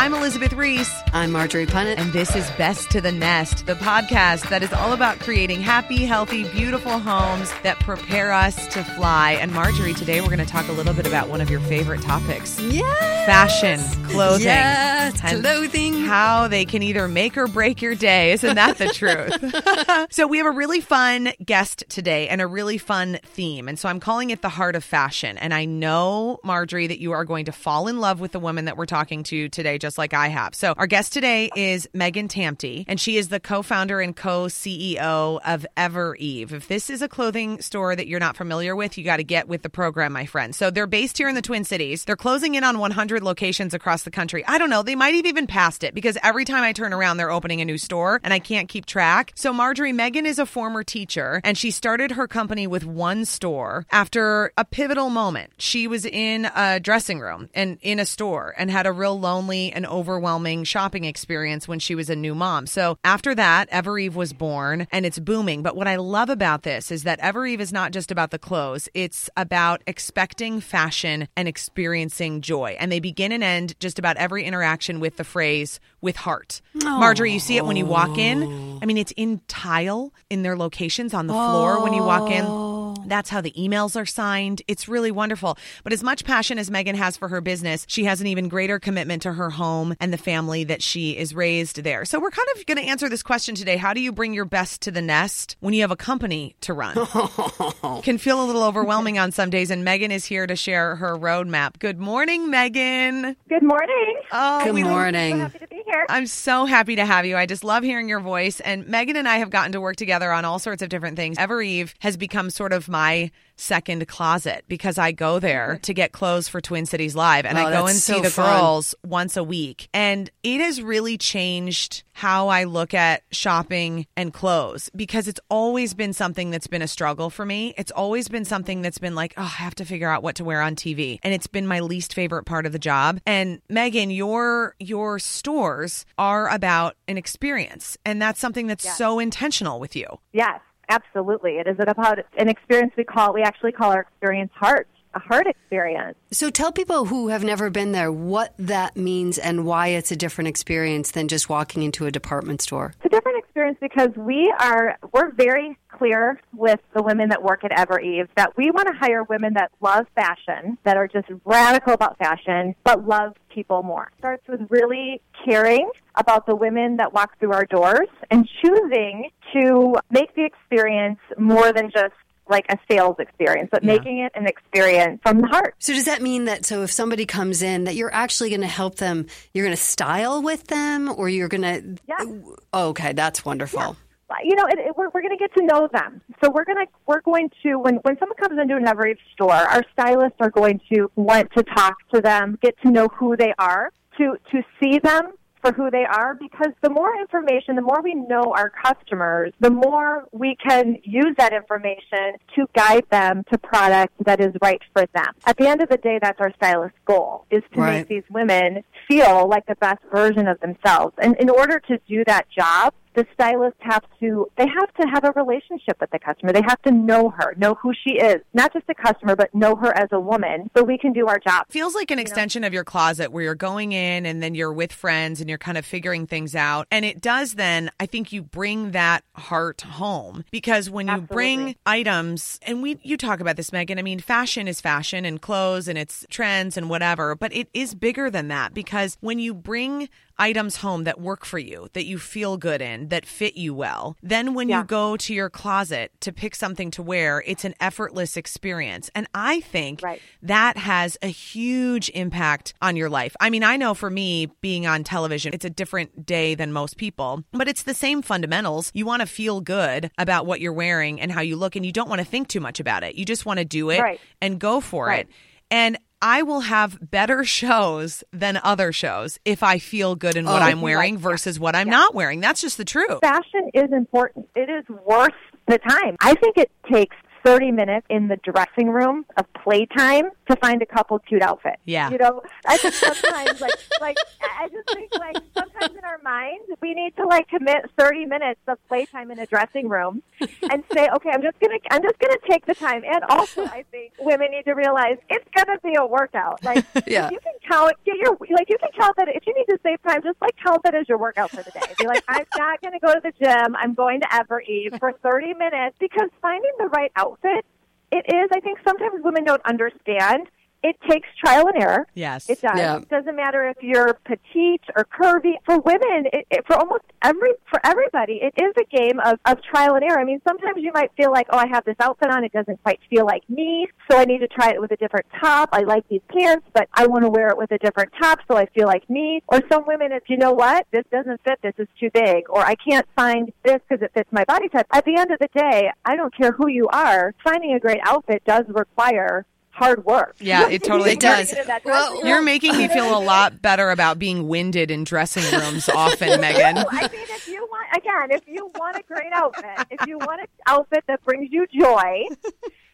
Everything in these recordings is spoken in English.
I'm Elizabeth Ries. I'm Marjorie Punnett. And this is Best to the Nest, the podcast that is all about creating happy, healthy, beautiful homes that prepare us to fly. And Marjorie, today we're going to talk a little bit about one of your favorite topics. Yes. Fashion, clothing. Yes, clothing. How they can either make or break your day. Isn't that the truth? so we have a really fun guest today and a really fun theme. And so I'm calling it the heart of fashion. And I know, Marjorie, that you are going to fall in love with the woman that we're talking to today, just like I have. So our guest today is Megan Tamte, and she is the co-founder and co-CEO of Evereve. If this is a clothing store that you're not familiar with, you got to get with the program, my friend. So they're based here in the Twin Cities. They're closing in on 100 locations across the country. I don't know. They might have even passed it because every time I turn around, they're opening a new store and I can't keep track. So Marjorie, Megan is a former teacher and she started her company with one store after a pivotal moment. She was in a dressing room and in a store and had a real lonely and overwhelming shopping experience when she was a new mom. So after that, Evereve was born and it's booming. But what I love about this is that Evereve is not just about the clothes, it's about expecting fashion and experiencing joy. And they begin and end just about every interaction with the phrase with heart. Marjorie, you see it when you walk in. I mean, it's in tile in their locations on the floor when you walk in. Oh. That's how the emails are signed. It's really wonderful. But as much passion as Megan has for her business, she has an even greater commitment to her home and the family that she is raised there. So we're kind of going to answer this question today. How do you bring your best to the nest when you have a company to run? Can feel a little overwhelming on some days, and Megan is here to share her roadmap. Good morning, Megan. Good morning. Oh, Good we- morning. Happy to be here. I'm so happy to have you. I just love hearing your voice. And Megan and I have gotten to work together on all sorts of different things. Evereve has become sort of my second closet because I go there to get clothes for Twin Cities Live and Oh, I go and see so the fun. girls once a week. And it has really changed how I look at shopping and clothes because it's always been something that's been a struggle for me. It's always been something that's been like, oh, I have to figure out what to wear on TV. And it's been my least favorite part of the job. And Megan, your your stores are about an experience. And that's something that's so intentional with you. Yes, absolutely. It is about an experience we call, we actually call our experience heart, a heart experience. So tell people who have never been there what that means and why it's a different experience than just walking into a department store. It's a different experience because we are, we're very clear with the women that work at Evereve that we want to hire women that love fashion, that are just radical about fashion, but love people more. It starts with really caring about the women that walk through our doors and choosing to make the experience more than just like a sales experience, but making it an experience from the heart. So does that mean that so if somebody comes in that you're actually going to help them, you're going to style with them or you're going to Yeah. Oh, okay, that's wonderful. Uh, you know, it, it, we're, we're going to get to know them. So we're going to we're going to when when someone comes into an Ever store, our stylists are going to want to talk to them, get to know who they are, to to see them for who they are because the more information, the more we know our customers, the more we can use that information to guide them to product that is right for them. At the end of the day, that's our stylist goal is to Right. make these women feel like the best version of themselves. And in order to do that job, the stylists have to they have to have a relationship with the customer. They have to know her, know who she is, not just a customer, but know her as a woman, so we can do our job. feels like an extension of your closet where you're going in and then you're with friends and you're kind of figuring things out. And it does then, I think you bring that heart home because when you bring items, and we you talk about this, Megan. I mean, fashion is fashion and clothes and it's trends and whatever, but it is bigger than that because when you bring items home that work for you, that you feel good in, that fit you well. Then when Yeah. you go to your closet to pick something to wear, it's an effortless experience. And I think Right. that has a huge impact on your life. I mean, I know for me, being on television, it's a different day than most people, but it's the same fundamentals. You want to feel good about what you're wearing and how you look, and you don't want to think too much about it. You just want to do it Right. and go for Right. it. And I will have better shows than other shows if I feel good in what Oh, I'm wearing versus what I'm not wearing. That's just the truth. fashion is important. It is worth the time. I think it takes 30 minutes in the dressing room of playtime to find a couple cute outfits. Yeah. You know, I think sometimes, like, like I just think, like, sometimes in our minds, we need to, like, commit 30 minutes of playtime in a dressing room and say, okay, I'm just going to, I'm just going to take the time. And also, I think women need to realize it's going to be a workout. Like, Yeah. you can count, get your, like, you can count that, if you need to save time, just, like, count that as your workout for the day. Be like, I'm not going to go to the gym. I'm going to Evereve for 30 minutes because finding the right outfit, it is, I think sometimes women don't understand. It takes trial and error. Yes. It does. Yeah. It doesn't matter if you're petite or curvy. For women, it, it, for almost every for everybody, it is a game of, of trial and error. I mean, sometimes you might feel like, oh, I have this outfit on, it doesn't quite feel like me, so I need to try it with a different top. I like these pants, but I want to wear it with a different top, so I feel like me. Or some women, it's you know what, this doesn't fit, this is too big, or I can't find this because it fits my body type. At the end of the day, I don't care who you are. Finding a great outfit does require hard work. Yeah, it totally It does. Well, You're making me feel a lot better about being winded in dressing rooms often, Megan. No, I mean, if you want, again, if you want a great outfit, if you want an outfit that brings you joy,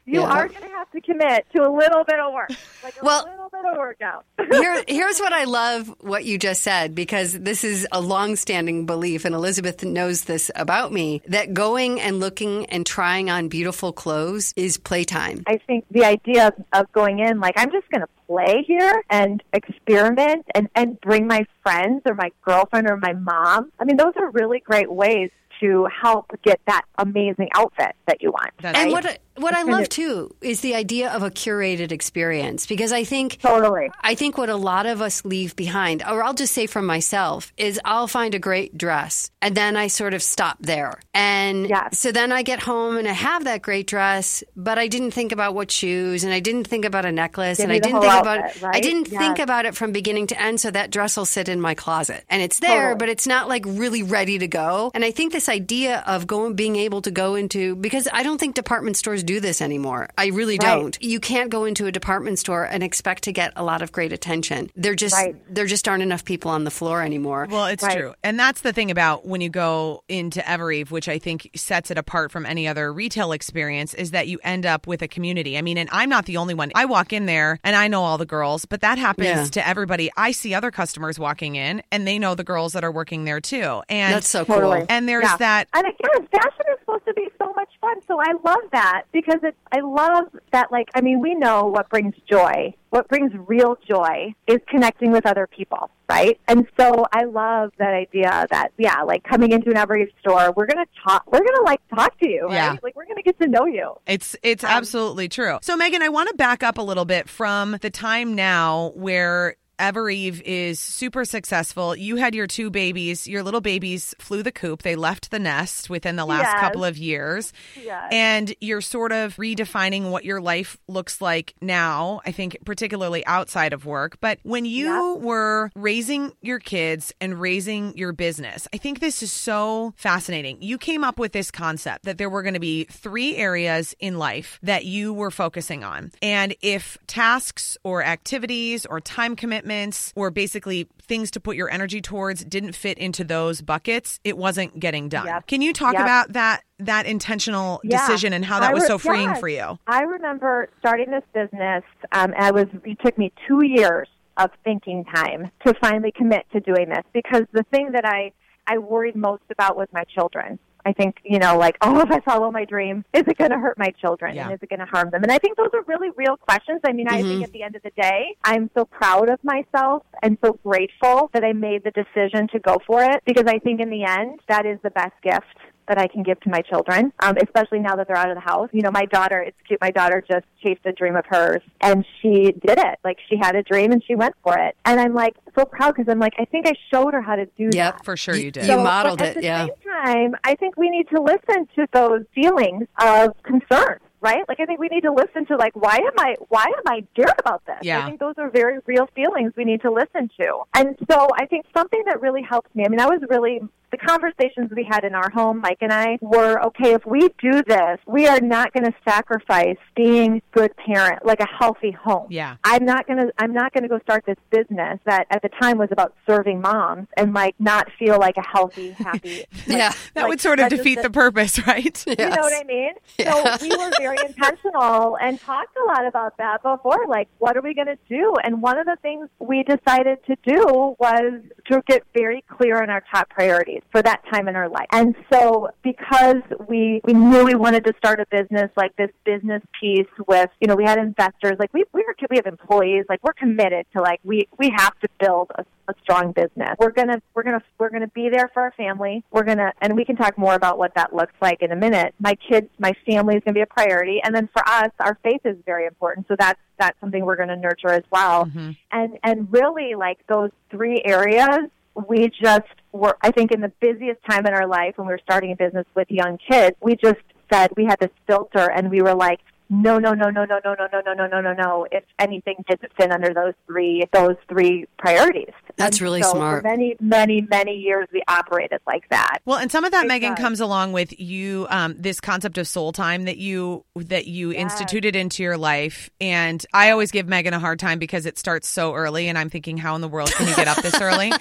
you Yeah. are going to have to commit to a little bit of work, like a Well- little bit of workout. Here, here's what I love what you just said because this is a long-standing belief, and Elizabeth knows this about me that going and looking and trying on beautiful clothes is playtime. I think the idea of, of going in, like, I'm just going to play here and experiment and, and bring my friends or my girlfriend or my mom. I mean, those are really great ways to help get that amazing outfit that you want. That's And right. what I- what I love too is the idea of a curated experience because I think Totally. I think what a lot of us leave behind, or I'll just say from myself, is I'll find a great dress and then I sort of stop there. And Yes. so then I get home and I have that great dress, but I didn't think about what shoes and I didn't think about a necklace Give and I didn't think about outfit, I didn't think about it from beginning to end. So that dress will sit in my closet and it's there, Totally. but it's not like really ready to go. And I think this idea of going, being able to go into, because I don't think department stores do this anymore. I really Right. don't. You can't go into a department store and expect to get a lot of great attention. There just Right. there just aren't enough people on the floor anymore. Well, it's Right. true. And that's the thing about when you go into Evereve, which I think sets it apart from any other retail experience, is that you end up with a community. I mean, and I'm not the only one. I walk in there and I know all the girls, but that happens Yeah. to everybody. I see other customers walking in and they know the girls that are working there too. And That's so Totally. cool. and there's Yeah. that And again, fashion is supposed to be so much fun. So I love that because it, I love that, like, I mean, we know what brings joy. What brings real joy is connecting with other people, right? And so I love that idea that, yeah, like coming into an every store, we're going to talk, we're going to like talk to you, right? Yeah. Like, we're going to get to know you. It's it's Um, absolutely true. So Megan, I want to back up a little bit from the time now where Evereve is super successful. You had your two babies. Your little babies flew the coop. They left the nest within the last Yes. couple of years. Yes. And you're sort of redefining what your life looks like now, I think, particularly outside of work. But when you were raising your kids and raising your business, I think this is so fascinating. You came up with this concept that there were going to be three areas in life that you were focusing on. And if tasks or activities or time commitments or basically things to put your energy towards didn't fit into those buckets, it wasn't getting done. Yep. Can you talk Yep. about that that intentional Yeah. decision and how that I was so freeing yes. for you? I remember starting this business. Um, I was. It took me two years of thinking time to finally commit to doing this because the thing that I I worried most about was my children. I think you know, like, oh, if I follow my dream, is it going to hurt my children? Yeah. And is it going to harm them? And I think those are really real questions. I mean, I think mm-hmm. at the end of the day, I'm so proud of myself and so grateful that I made the decision to go for it because I think in the end, that is the best gift that I can give to my children, um, especially now that they're out of the house. You know, my daughter, it's cute. My daughter just chased a dream of hers and she did it. Like she had a dream and she went for it. And I'm like so proud because I'm like, I think I showed her how to do Yep. that. For sure you did. You modeled it, At the yeah. same time, I think we need to listen to those feelings of concern. Right? Like I think we need to listen to like why am I why am I scared about this? Yeah. I think those are very real feelings we need to listen to. And so I think something that really helped me. I mean, I was really the conversations we had in our home, Mike and I, were okay, if we do this, we are not going to sacrifice being good parent, like a healthy home. Yeah. I'm not going to I'm not going to go start this business that at the time was about serving moms and like not feel like a healthy, happy. Yeah. That Like, would sort of defeat the purpose, right? you know what I mean? So we were very intentional and talked a lot about that before. Like, what are we going to do? And one of the things we decided to do was to get very clear on our top priorities for that time in our life. And so because we we knew we wanted to start a business, like this business piece with, you know, we had investors, like we we were we have employees, like we're committed to like we we have to build a a strong business. We're gonna we're gonna we're gonna be there for our family. We're gonna and we can talk more about what that looks like in a minute. My kids, my family is gonna be a priority, and then for us, our faith is very important. So that's that's something we're gonna nurture as well. Mm-hmm. And and really like those three areas. We just were, I think, in the busiest time in our life when we were starting a business with young kids. We just said we had this filter, and we were like, no, no, no, no, no, no, no, no, no, no, no, no, no. If anything didn't fit under those three, those three priorities. That's And really so smart. For many, many, many years, we operated like that. Well, and some of that, It Megan, does. comes along with you. Um, this concept of soul time that you that you instituted into your life, and I always give Megan a hard time because it starts so early, and I'm thinking, how in the world can you get up this early?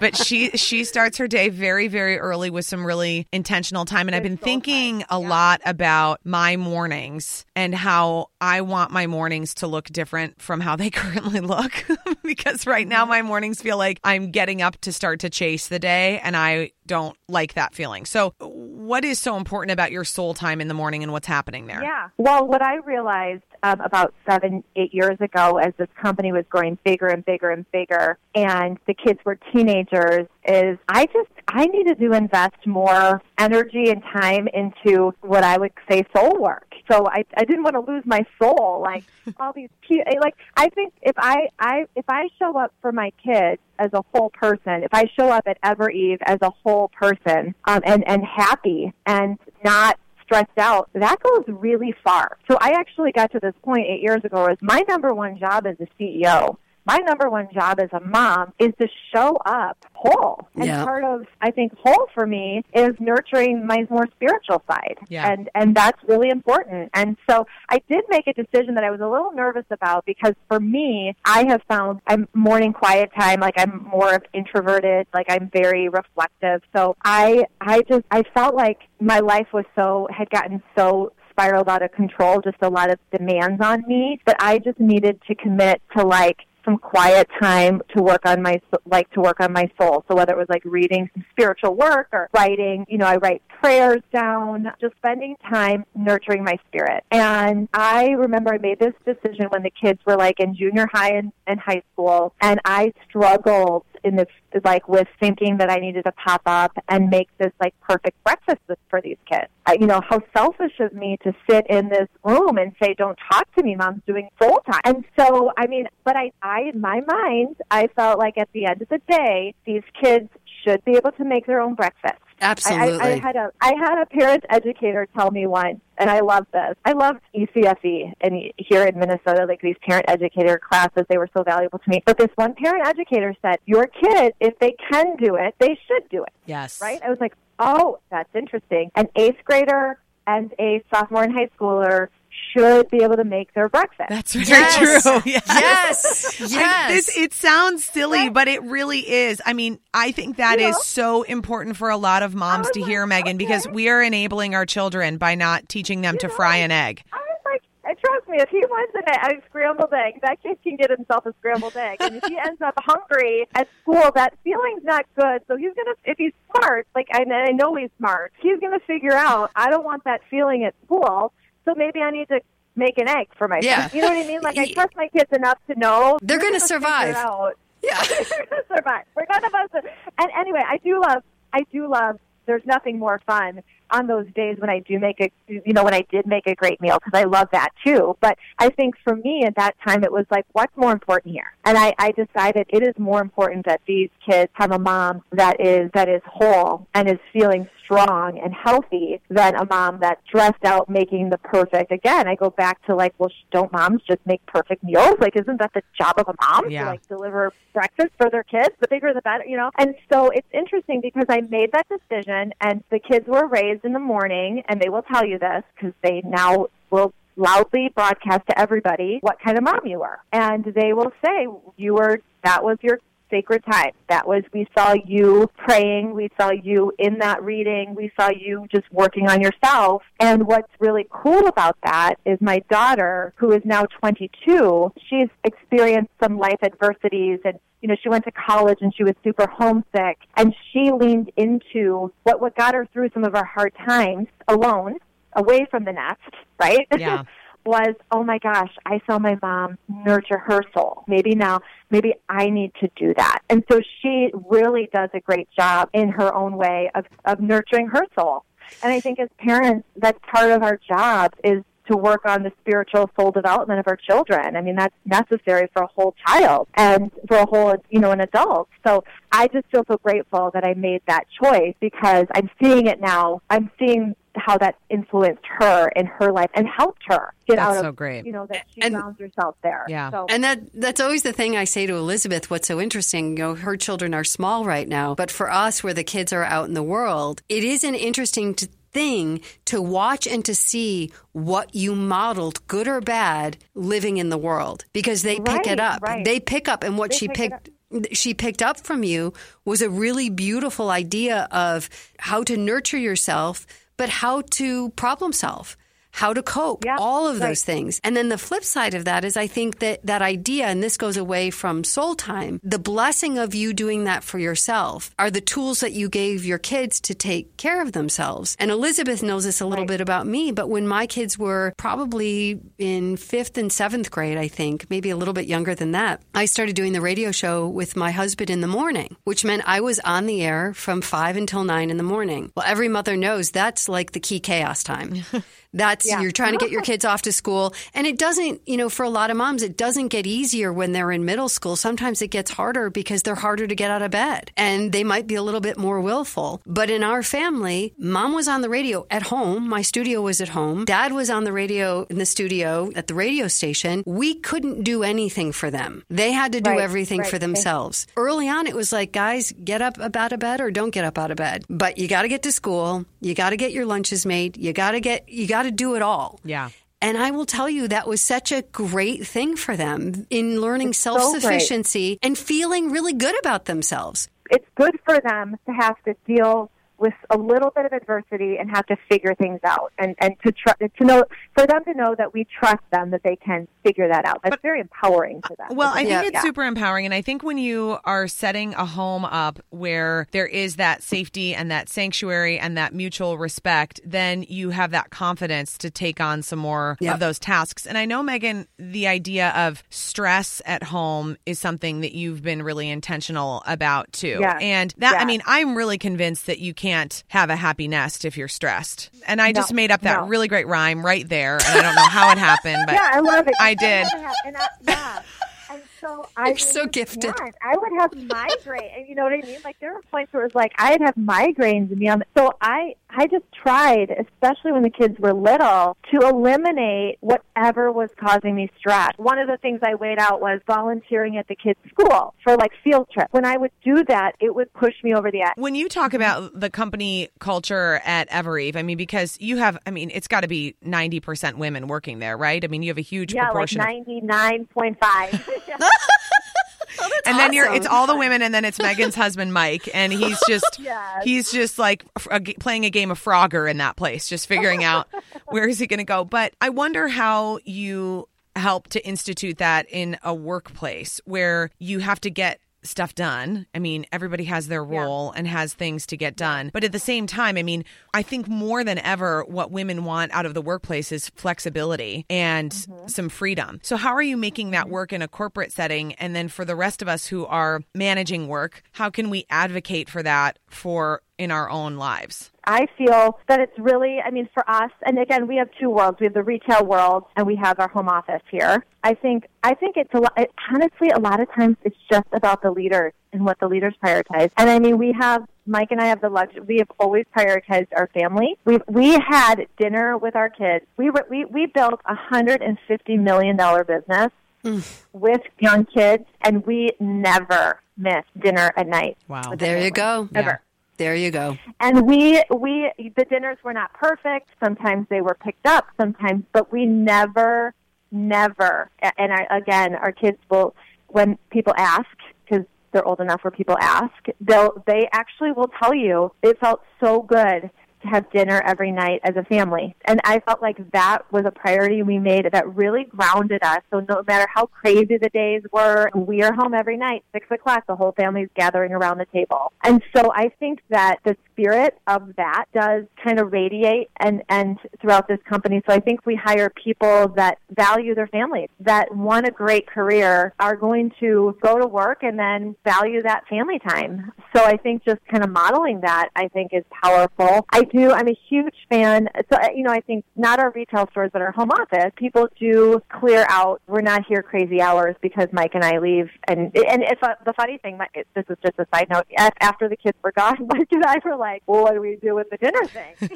but she she starts her day very very early with some really intentional time, and I've been thinking a lot about my mornings and how I want my mornings to look different from how they currently look. Because right now mm-hmm. my mornings feel like I'm getting up to start to chase the day and I don't like that feeling. So, what is so important about your soul time in the morning and what's happening there? Yeah. Well, what I realized um, about seven, eight years ago, as this company was growing bigger and bigger and bigger, and the kids were teenagers, is I just I needed to invest more energy and time into what I would say soul work. So I I didn't want to lose my soul, like all these like I think if I I if I show up for my kids as a whole person, if I show up at Evereve as a whole person, um, and and happy and not stressed out, that goes really far. So I actually got to this point eight years ago as my number one job as a CEO. My number one job as a mom is to show up whole. And Yeah. part of I think whole for me is nurturing my more spiritual side. Yeah. And and that's really important. And so I did make a decision that I was a little nervous about because for me, I have found I'm morning quiet time, like I'm more of introverted, like I'm very reflective. So I I just I felt like my life was so had gotten so spiraled out of control, just a lot of demands on me, but I just needed to commit to like some quiet time to work on my like to work on my soul. So whether it was like reading some spiritual work or writing, you know, I write prayers down, just spending time nurturing my spirit. And I remember I made this decision when the kids were like in junior high and, and high school, and I struggled in this like with thinking that I needed to pop up and make this like perfect breakfast for these kids. I, you know, how selfish of me to sit in this room and say, "Don't talk to me, mom's doing soul time." And so, I mean, but I, I in my mind, I felt like at the end of the day, these kids should be able to make their own breakfast. Absolutely. I, I, had a I had a parent educator tell me once, and I love this. I love E ECFE and here in Minnesota, like these parent educator classes, they were so valuable to me. But this one parent educator said, "Your kid, if they can do it, they should do it." Yes. Right? I was like, "Oh, that's interesting." An eighth grader and a sophomore in high schooler should be able to make their breakfast. That's very Yes. true. Yes. yes. Yes. this it sounds silly, but it really is. I mean, I think that is Yeah. so important for a lot of moms to was hear, like, Megan, because we are enabling our children by not teaching them to fry an egg. I was like, and trust me, if he wants an egg, a scrambled egg, that kid can get himself a scrambled egg. And if he ends up hungry at school, that feeling's not good. So he's gonna, if he's smart, like I, and I know he's smart, he's gonna figure out I don't want that feeling at school. So maybe I need to make an egg for myself. Yeah. You know what I mean? Like I trust my kids enough to know They're gonna survive. yeah. We're gonna survive. We're gonna survive. And anyway, I do love, I do love there's nothing more fun on those days when I do make a, you know, when I did make a great meal because I love that too. But I think for me at that time, it was like, what's more important here? And I, I decided it is more important that these kids have a mom that is, that is whole and is feeling strong and healthy than a mom that's dressed out making the perfect. Again, I go back to like, well, don't moms just make perfect meals? Like, isn't that the job of a mom Yeah. to like deliver breakfast for their kids? The bigger the better, you know? And so it's interesting because I made that decision and the kids were raised in the morning and they will tell you this because they now will loudly broadcast to everybody what kind of mom you were. And they will say you were, that was your sacred time. That was, we saw you praying, we saw you in that reading, we saw you just working on yourself. And what's really cool about that is my daughter, who is now 22, she's experienced some life adversities and you know, she went to college and she was super homesick and she leaned into what, what got her through some of her hard times alone, away from the nest, right? Yeah. was, oh my gosh, I saw my mom nurture her soul. Maybe now, maybe I need to do that. And so she really does a great job in her own way of, of nurturing her soul. And I think as parents, that's part of our job is to work on the spiritual soul development of our children. I mean, that's necessary for a whole child and for a whole, you know, an adult. So I just feel so grateful that I made that choice because I'm seeing it now. I'm seeing how that influenced her in her life and helped her get That's out of, so great. you know, that she And- grounds herself there. Yeah. So, And that that's always the thing I say to Elizabeth. What's so interesting, you know, her children are small right now, but for us, where the kids are out in the world, it is an interesting t- thing to watch and to see what you modeled, good or bad, living in the world because they pick it up. right. They pick up, and what They she pick picked she picked up from you was a really beautiful idea of how to nurture yourself, but how to problem solve, how to cope, Yeah, all of right. those things. And then the flip side of that is I think that that idea, and this goes away from soul time, the blessing of you doing that for yourself are the tools that you gave your kids to take care of themselves. And Elizabeth knows this a little bit about me, but when my kids were probably in fifth and seventh grade, I think, maybe a little bit younger than that, I started doing the radio show with my husband in the morning, which meant I was on the air from five until nine in the morning. Well, every mother knows that's like the key chaos time. That's Yeah. you're trying to get your oh. kids off to school. And it doesn't, you know, for a lot of moms, it doesn't get easier when they're in middle school. Sometimes it gets harder because they're harder to get out of bed and they might be a little bit more willful. But in our family, mom was on the radio at home. My studio was at home. Dad was on the radio in the studio at the radio station. We couldn't do anything for them. They had to do Right, everything right. for themselves. Early on, it was like, guys, get up out of bed or don't get up out of bed. But you got to get to school. You got to get your lunches made. You got to get, you got to do it all. Yeah. And I will tell you, that was such a great thing for them in learning so self sufficiency and feeling really good about themselves. it's good for them to have to deal with a little bit of adversity and have to figure things out and and to tr- to know for them to know that we trust them that they can figure that out that's very empowering to them Well, I think Yeah. it's Yeah. super empowering. And I think when you are setting a home up where there is that safety and that sanctuary and that mutual respect, then you have that confidence to take on some more Yeah. of those tasks. And I know, Megan, the idea of stress at home is something that you've been really intentional about too. Yeah. And that, I mean, I'm really convinced that you can't have a happy nest if you're stressed. And I just made up that no. really great rhyme right there. And I don't know how it happened, but yeah i love it I did. and I, yeah and so I You're so gifted. yeah, I would have migraine, and you know what I mean. Like there were points where it was like I'd have migraines and be on. So I, I just tried, especially when the kids were little, to eliminate whatever was causing me stress. One of the things I weighed out was volunteering at the kids' school for like field trips. When I would do that, it would push me over the edge. When you talk about the company culture at Evereve, I mean, because you have, I mean, it's got to be 90% women working there, right? I mean, you have a huge yeah, proportion. Yeah, like 99.5. Oh, and then you're it's all the women and then it's Megan's husband Mike and he's just yes. he's just like a, playing a game of Frogger in that place just figuring out where is he going to go but I wonder how you help to institute that in a workplace where you have to get stuff done. I mean, everybody has their role and has things to get done. But at the same time, I mean, I think more than ever, what women want out of the workplace is flexibility and mm-hmm. some freedom. So, how are you making that mm-hmm. work in a corporate setting? And then for the rest of us who are managing work, how can we advocate for that for in our own lives. I feel that it's really, I mean, for us, and again, we have two worlds. We have the retail world and we have our home office here. I think, I think it's a lot, it, honestly, a lot of times it's just about the leaders and what the leaders prioritize. And I mean, we have, Mike and I have the luxury, we have always prioritized our family. We we had dinner with our kids. We we, we built a $150 million business with young kids and we never missed dinner at night. Wow. There you go. Ever. There you go. And we we the dinners were not perfect. Sometimes they were picked up. Sometimes, but we never, never. And I, again, our kids will when people ask because they're old enough where people ask, they'll they actually will tell you it felt so good to have dinner every night as a family. And I felt like that was a priority we made that really grounded us. So no matter how crazy the days were, we are home every night, six o'clock, the whole family's gathering around the table. And so I think that the spirit of that does kind of radiate and, and throughout this company. So I think we hire people that value their families, that want a great career, are going to go to work and then value that family time. So I think just kind of modeling that, I think is powerful. I do. I'm a huge fan. So, uh, you know, I think not our retail stores, but our home office, people do clear out. We're not here crazy hours because Mike and I leave. And and it's a, the funny thing. Mike, this is just a side note. After the kids were gone, Mike and I were like, "Well, what do we do with the dinner thing?"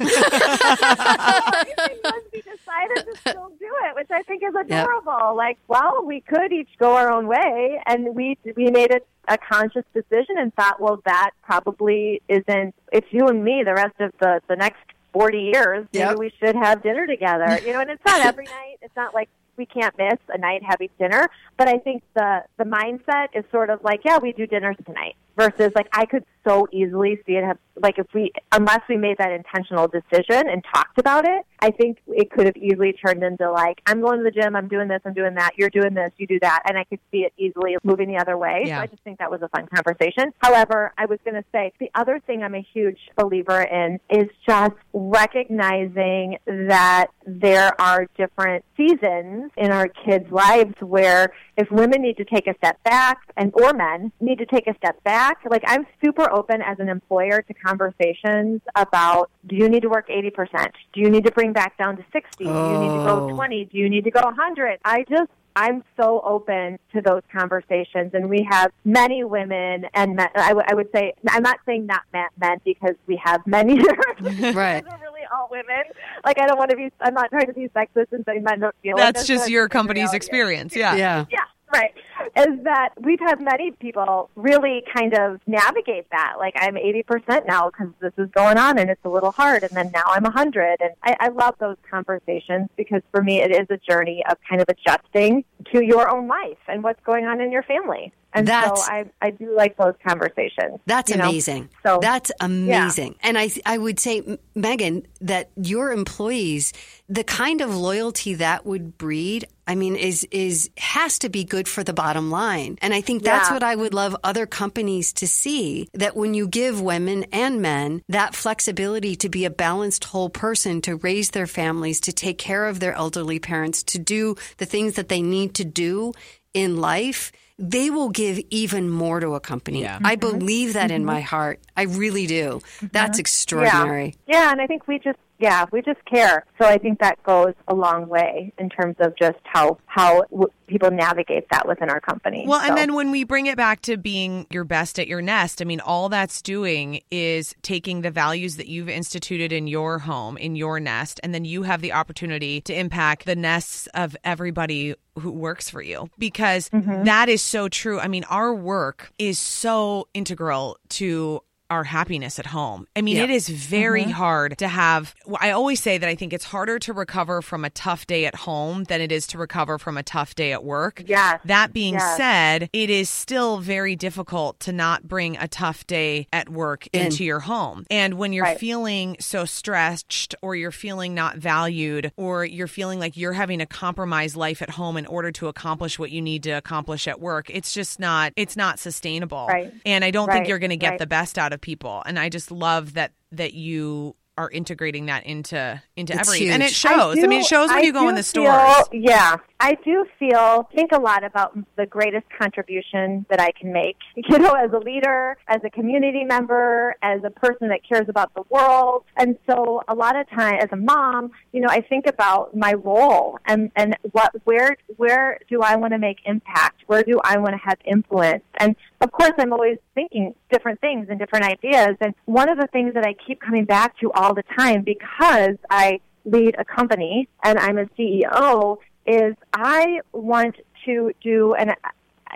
we decided to still do it, which I think is adorable. Yep. Like, well, we could each go our own way, and we we made it a conscious decision and thought, well, that probably isn't. It's you and me the rest of the the next forty years. Maybe we should have dinner together. You know, and it's not every night. It's not like we can't miss a night having dinner. But I think the the mindset is sort of like, yeah, we do dinners tonight. Versus like I could so easily see it have like if we unless we made that intentional decision and talked about it, I think it could have easily turned into like I'm going to the gym, I'm doing this, I'm doing that, you're doing this, you do that, and I could see it easily moving the other way. Yeah. So I just think that was a fun conversation. However, I was going to say the other thing I'm a huge believer in is just recognizing that there are different seasons in our kids' lives where if women need to take a step back and or men need to take a step back, like I'm super open as an employer to conversations about do you need to work 80%? Do you need to bring back down to 60? Do you need to go Oh. 20? Do you need to go 100? I just I'm so open to those conversations, and we have many women and men. I, w- I would say I'm not saying not men, men because we have many. Right. Those are really all women. Like I don't want to be. I'm not trying to be sexist and say men don't feel. like That's this, just your company's reality experience. Yeah. Yeah. yeah, right. Is that we've had many people really kind of navigate that. Like I'm 80% now because this is going on and it's a little hard, and then now I'm 100. And I, I love those conversations because for me it is a journey of kind of adjusting to your own life and what's going on in your family. And That's- so I, I do like those conversations. That's you know? amazing. So That's amazing. And I I would say Megan that your employees the kind of loyalty that would breed I mean is is has to be good for the bottom line. And I think that's Yeah. what I would love other companies to see that when you give women and men that flexibility to be a balanced whole person to raise their families to take care of their elderly parents to do the things that they need to do in life they will give even more to a company. Yeah. I mm-hmm. believe that in mm-hmm. my heart. I really do. That's mm-hmm. extraordinary. Yeah. yeah, and I think we just yeah we just care. So I think that goes a long way in terms of just how how w- people navigate that within our company. Well, and then when we bring it back to being your best at your nest, I mean, all that's doing is taking the values that you've instituted in your home, in your nest, and then you have the opportunity to impact the nests of everybody who works for you because mm-hmm. that is so true. I mean, our work is so integral to our happiness at home. I mean, Yeah. it is very mm-hmm. hard to have. I always say that I think it's harder to recover from a tough day at home than it is to recover from a tough day at work. Yeah. That being Yes. said, it is still very difficult to not bring a tough day at work In. into your home. And when you're Right. feeling so stretched or you're feeling not valued or you're feeling like you're having to compromise life at home in order to accomplish what you need to accomplish at work, it's just not it's not sustainable. Right. And I don't think you're going to get Right. the best out of people. And I just love that that you are integrating that into into It's every and it shows. I, mean, it shows when I you go in the feel- stores. yeah, I do feel think a lot about the greatest contribution that I can make. You know, as a leader, as a community member, as a person that cares about the world, and so a lot of time as a mom, you know, I think about my role and and what where where do I want to make impact? Where do I want to have influence? And of course, I'm always thinking different things and different ideas. And one of the things that I keep coming back to all the time because I lead a company and I'm a CEO is I want to do and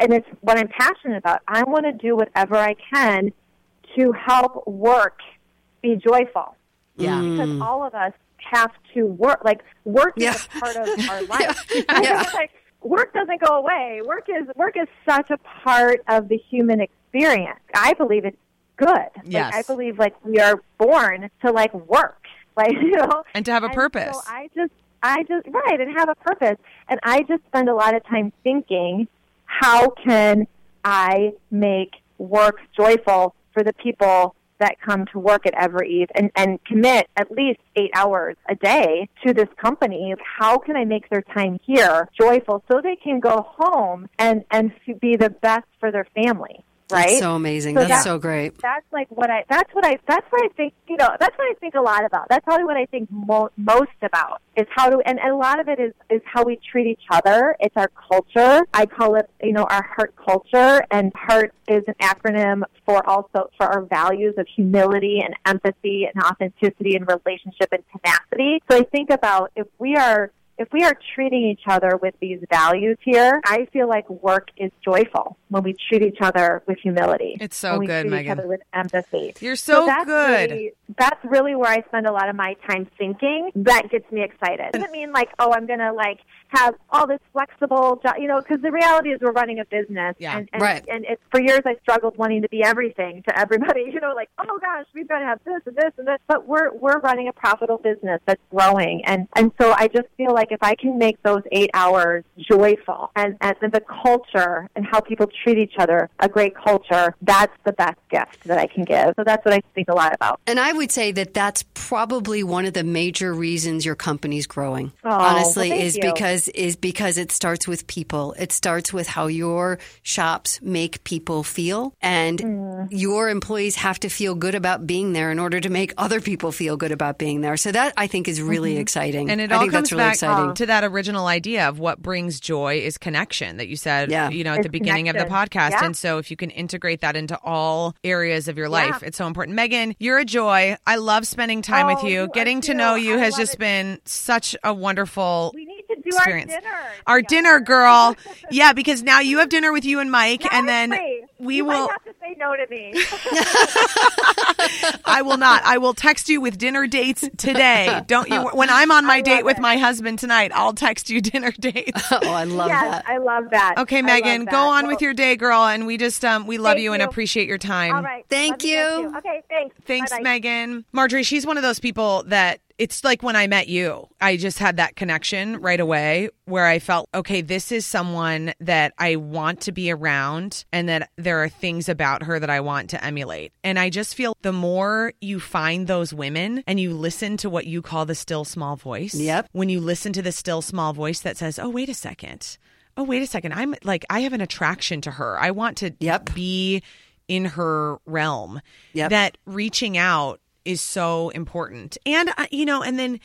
and it's what I'm passionate about. I want to do whatever I can to help work be joyful. Yeah. Because all of us have to work. Like work Yeah. is a part of our life. Yeah. It's like, work doesn't go away. Work is work is such a part of the human experience. I believe it's good. Yes. Like, I believe like we are born to like work. Like you know And to have a and purpose. So I just, I just, right, and have a purpose. And I just spend a lot of time thinking, how can I make work joyful for the people that come to work at Evereve and, and commit at least eight hours a day to this company? How can I make their time here joyful so they can go home and, and be the best for their family? Right? That's so amazing. So That's that- so great. that's like what I that's what I that's what I think you know that's what I think a lot about. That's probably what I think mo- most about is how to and, and a lot of it is is how we treat each other. It's our culture. I call it you know our heart culture, and heart is an acronym for also for our values of humility and empathy and authenticity and relationship and tenacity. So I think about if we are if we are treating each other with these values here, I feel like work is joyful when we treat each other with humility. It's so when we good, treat Megan. each other with empathy. You're so that's good. Really, that's really where I spend a lot of my time thinking. That gets me excited. It Doesn't mean like, oh, I'm gonna like have all this flexible job, you know, because the reality is we're running a business. Yeah. And, and, Right. And it's for years I struggled wanting to be everything to everybody. You know, like, oh gosh, we've got to have this and this and this. But we're we're running a profitable business that's growing, and and so I just feel like if I can make those eight hours joyful and and the culture and how people treat each other a great culture, that's the best gift that I can give. So that's what I think a lot about. And I would say that that's probably one of the major reasons your company's growing. Oh, honestly, well, is you. because is because it starts with people. It starts with how your shops make people feel, and Mm. your employees have to feel good about being there in order to make other people feel good about being there. So that I think is really Mm-hmm. exciting. And it I all think comes that's really back exciting. to that original idea of what brings joy is connection that you said, Yeah. you know, at the It's beginning of the podcast. Yeah. And so if you can integrate that into all areas of your life, it's so important. Megan, you're a joy. I love spending time Oh, with you. you Getting to know you I has just it. been such a wonderful We need to do experience. our dinner. Our dinner, girl. yeah, because now you have dinner with you and Mike, Not and then free. We you will. Might have to say no to me. I will not. I will text you with dinner dates today. Don't you? When I'm on my date love with my husband tonight, I'll text you dinner dates. oh, I love yes, that. I love that. Okay, Megan, that. go on Well, with your day, girl. And we just um we love Thank you and appreciate your time. All right. Thank Love you you. Okay, thanks. Thanks, Bye-bye. Megan. Marjorie, she's one of those people that it's like when I met you, I just had that connection right away where I felt, okay, this is someone that I want to be around and that there are things about her that I want to emulate. And I just feel the more you find those women and you listen to what you call the still small voice. Yep. When you listen to the still small voice that says, oh, wait a second. Oh, wait a second. I'm like, I have an attraction to her. I want to Yep. be in her realm. Yep. That reaching out is so important. And, uh, you know, and then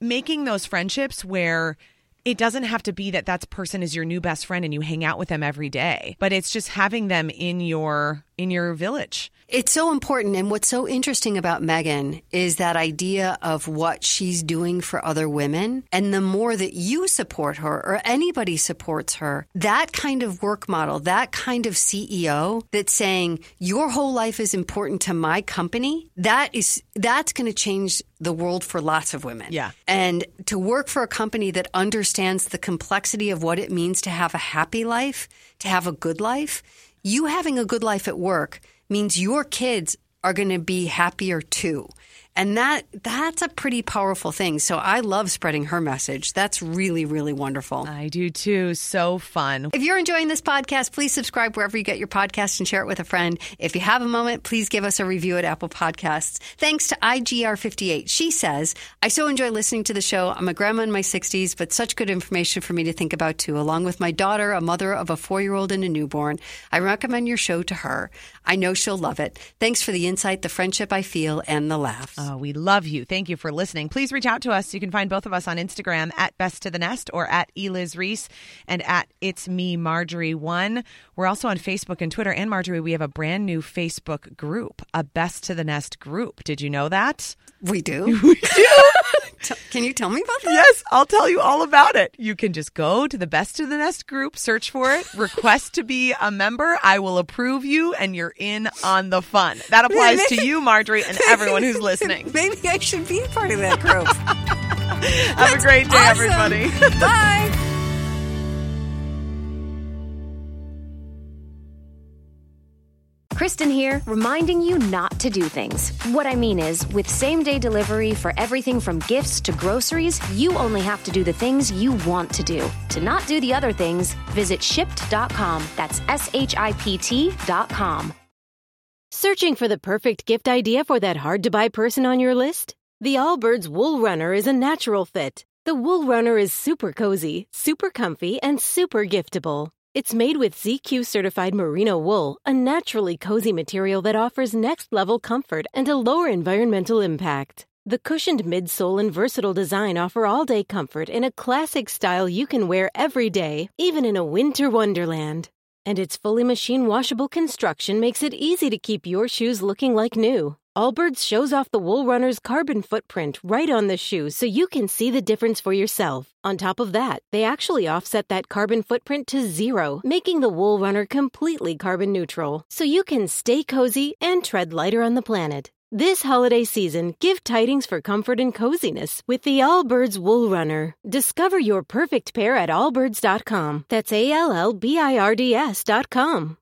making those friendships where it doesn't have to be that that person is your new best friend and you hang out with them every day, but it's just having them in your in your village. It's so important. And what's so interesting about Megan is that idea of what she's doing for other women. And the more that you support her or anybody supports her, that kind of work model, that kind of CEO that's saying your whole life is important to my company, that is, that's going to change the world for lots of women. Yeah. And to work for a company that understands the complexity of what it means to have a happy life, to have a good life, you having a good life at work means your kids are going to be happier too. And that that's a pretty powerful thing. So I love spreading her message. That's really, really wonderful. I do too. So fun. If you're enjoying this podcast, please subscribe wherever you get your podcast and share it with a friend. If you have a moment, please give us a review at Apple Podcasts. Thanks to IGR58. She says, I so enjoy listening to the show. I'm a grandma in my 60s, but such good information for me to think about too, along with my daughter, a mother of a four year old and a newborn. I recommend your show to her. I know she'll love it. Thanks for the insight, the friendship I feel, and the laughs. Oh, we love you. Thank you for listening. Please reach out to us. You can find both of us on Instagram at Best to the Nest or at Eliz Ries and at It's Me Marjorie One. We're also on Facebook and Twitter. And Marjorie, we have a brand new Facebook group, a Best to the Nest group. Did you know that? We do. We do. Can you tell me about that? Yes, I'll tell you all about it. You can just go to the Best of the Nest group, search for it, request to be a member. I will approve you, and you're in on the fun. That applies to you, Marjorie, and everyone who's listening. Maybe I should be part of that group. Have a great day, Awesome. everybody. Bye. Kristen here, reminding you not to do things. What I mean is, with same day delivery for everything from gifts to groceries, you only have to do the things you want to do. To not do the other things, visit shipt.com. That's S H I P T.com. Searching for the perfect gift idea for that hard to buy person on your list? The Allbirds Wool Runner is a natural fit. The Wool Runner is super cozy, super comfy, and super giftable. It's made with ZQ certified merino wool, a naturally cozy material that offers next level comfort and a lower environmental impact. The cushioned midsole and versatile design offer all day comfort in a classic style you can wear every day, even in a winter wonderland. And its fully machine washable construction makes it easy to keep your shoes looking like new. Allbirds shows off the Wool Runner's carbon footprint right on the shoe so you can see the difference for yourself. On top of that, they actually offset that carbon footprint to zero, making the Wool Runner completely carbon neutral, so you can stay cozy and tread lighter on the planet. This holiday season, give tidings for comfort and coziness with the Allbirds Wool Runner. Discover your perfect pair at allbirds.com. That's A L L B I R D S.com.